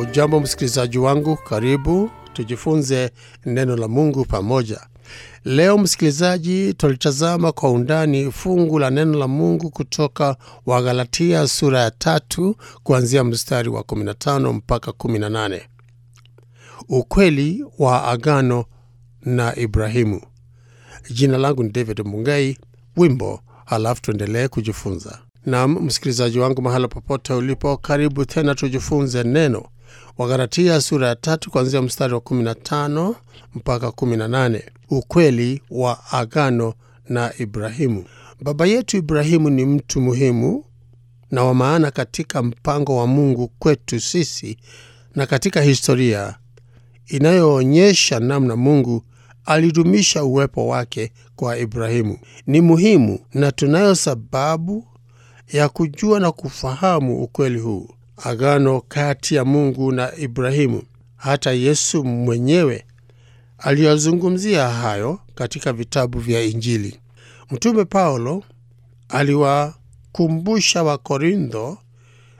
Ujambo msikilizaji wangu, karibu tujifunze neno la Mungu pamoja. Leo msikilizaji, tulitazama kwa undani fungu la neno la Mungu kutoka Wagalatia sura ya tatu kuanzia mstari wa 15 mpaka 18, ukweli wa agano na Ibrahimu. Jina langu ni David Mungai, wimbo halafu tuendelee kujifunza. Nam msikilizaji wangu, mahala popote ulipo, karibu tena tujifunze neno. Wagalatia sura ya tatu kuanzia mstari wa 15 mpaka 18, ukweli wa agano na Ibrahimu. Baba yetu Ibrahimu ni mtu muhimu na wa maana katika mpango wa Mungu kwetu sisi na katika historia inayoonyesha namna Mungu alidumisha uwepo wake kwa Ibrahimu. Ni muhimu na tunayo sababu ya kujua na kufahamu ukweli huu, agano kati ya Mungu na Ibrahimu. Hata Yesu mwenyewe aliyazungumzia hayo katika vitabu vya Injili. Mtume Paulo aliwakumbusha Wakorintho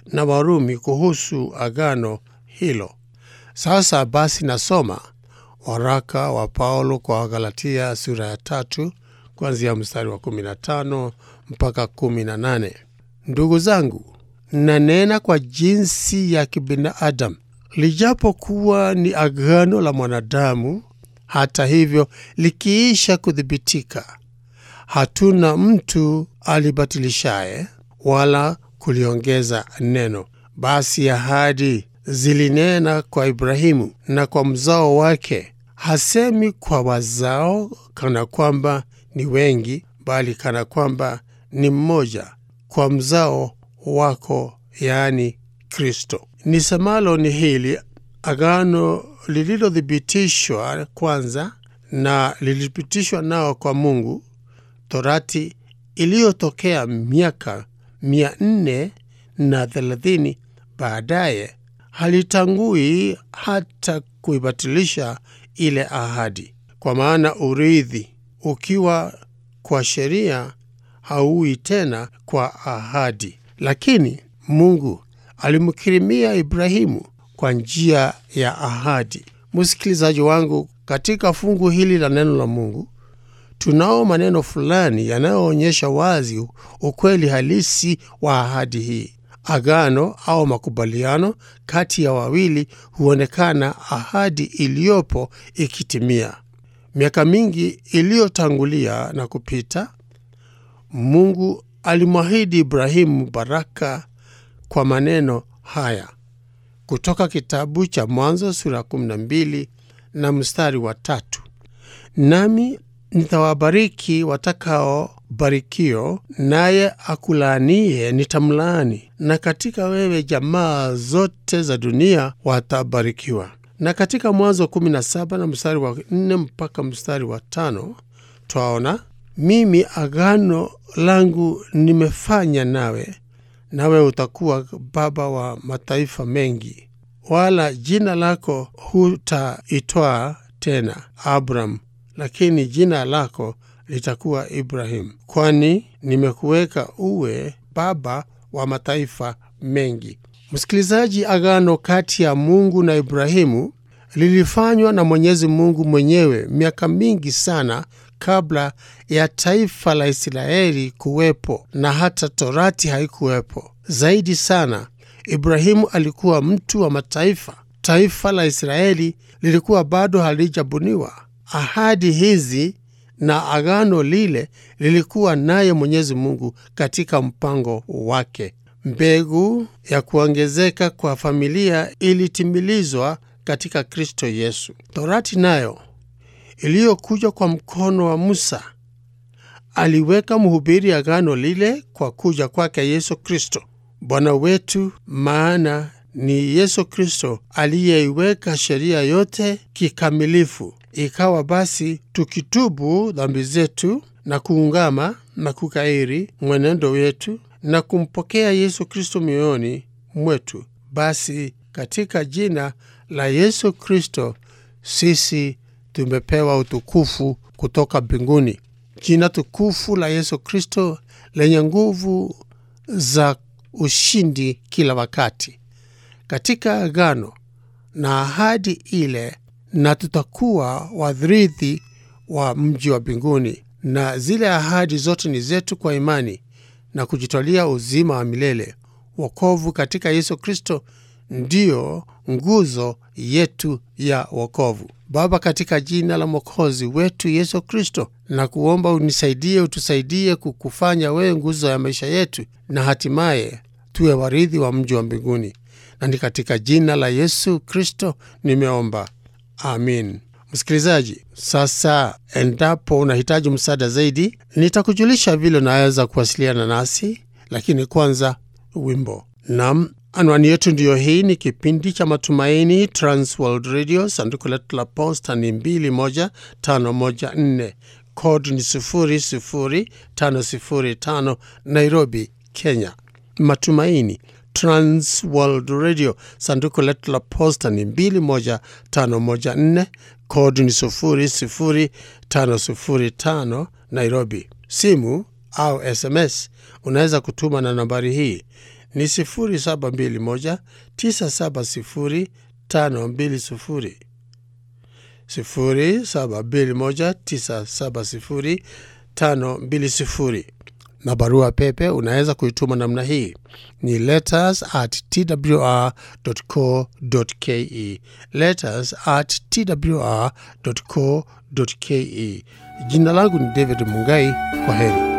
na Warumi kuhusu agano hilo. Sasa basi, nasoma waraka wa Paulo kwa Wagalatia sura ya tatu kuanzia mstari wa 15 mpaka 18. Ndugu zangu, nanena kwa jinsi ya kibinadamu, lijapokuwa ni agano la mwanadamu, hata hivyo likiisha kuthibitika, hatuna mtu alibatilishaye wala kuliongeza neno. Basi ahadi zilinena kwa Ibrahimu na kwa mzao wake. Hasemi kwa wazao kana kwamba ni wengi, bali kana kwamba ni mmoja, kwa mzao wako, yaani Kristo. Nisemalo ni hili: agano lililothibitishwa kwanza na lilithibitishwa nao kwa Mungu, torati iliyotokea miaka mia nne na thelathini baadaye halitangui hata kuibatilisha ile ahadi, kwa maana urithi ukiwa kwa sheria hauwi tena kwa ahadi. Lakini Mungu alimkirimia Ibrahimu kwa njia ya ahadi. Msikilizaji wangu, katika fungu hili la neno la Mungu tunao maneno fulani yanayoonyesha wazi ukweli halisi wa ahadi hii. Agano au makubaliano kati ya wawili huonekana ahadi iliyopo ikitimia. Miaka mingi iliyotangulia na kupita, Mungu alimwahidi Ibrahimu baraka kwa maneno haya. Kutoka kitabu cha Mwanzo sura 12 na mstari wa tatu: nami nitawabariki watakaobarikio, naye akulaanie nitamlaani, na katika wewe jamaa zote za dunia watabarikiwa. Na katika Mwanzo 17 na mstari wa 4 mpaka mstari wa tano twaona mimi agano langu nimefanya nawe, nawe utakuwa baba wa mataifa mengi, wala jina lako hutaitwaa tena Abram, lakini jina lako litakuwa Ibrahimu, kwani nimekuweka uwe baba wa mataifa mengi. Msikilizaji, agano kati ya Mungu na Ibrahimu lilifanywa na Mwenyezi Mungu mwenyewe miaka mingi sana kabla ya taifa la Israeli kuwepo na hata Torati haikuwepo. Zaidi sana, Ibrahimu alikuwa mtu wa mataifa. Taifa la Israeli lilikuwa bado halijabuniwa. Ahadi hizi na agano lile lilikuwa naye Mwenyezi Mungu katika mpango wake. Mbegu ya kuongezeka kwa familia ilitimilizwa katika Kristo Yesu. Torati nayo iliyokuja kwa mkono wa Musa aliweka mhubiri agano lile kwa kuja kwake Yesu Kristo Bwana wetu, maana ni Yesu Kristo aliyeiweka sheria yote kikamilifu. Ikawa basi tukitubu dhambi zetu na kuungama na kukairi mwenendo wetu na kumpokea Yesu Kristo mioyoni mwetu, basi katika jina la Yesu Kristo sisi tumepewa utukufu kutoka mbinguni. Jina tukufu la Yesu Kristo lenye nguvu za ushindi kila wakati. Katika agano na ahadi ile, na tutakuwa warithi wa mji wa mbinguni, na zile ahadi zote ni zetu kwa imani na kujitwalia uzima wa milele. Wokovu katika Yesu Kristo ndiyo nguzo yetu ya wokovu. Baba, katika jina la mwokozi wetu Yesu Kristo, na kuomba unisaidie, utusaidie kukufanya wewe nguzo ya maisha yetu, na hatimaye tuwe warithi wa mji wa mbinguni, na ni katika jina la Yesu Kristo nimeomba, amin. Msikilizaji, sasa endapo unahitaji msaada zaidi, nitakujulisha vile unaweza kuwasiliana nasi, lakini kwanza wimbo. Nam, anwani yetu ndiyo hii. Ni kipindi cha Matumaini, Transworld Radio. Sanduku letu la posta ni 21514 kodi ni 00505 Nairobi, Kenya. Matumaini Transworld Radio, sanduku letu la posta ni 21514 kodi ni 00505 Nairobi. Simu au SMS unaweza kutuma na nambari hii ni 0721 970 520 0721 970 520 na barua pepe unaweza kuituma namna hii ni letters at twr.co.ke, letters at twr.co.ke. Jina langu ni David Mungai. Kwa heri.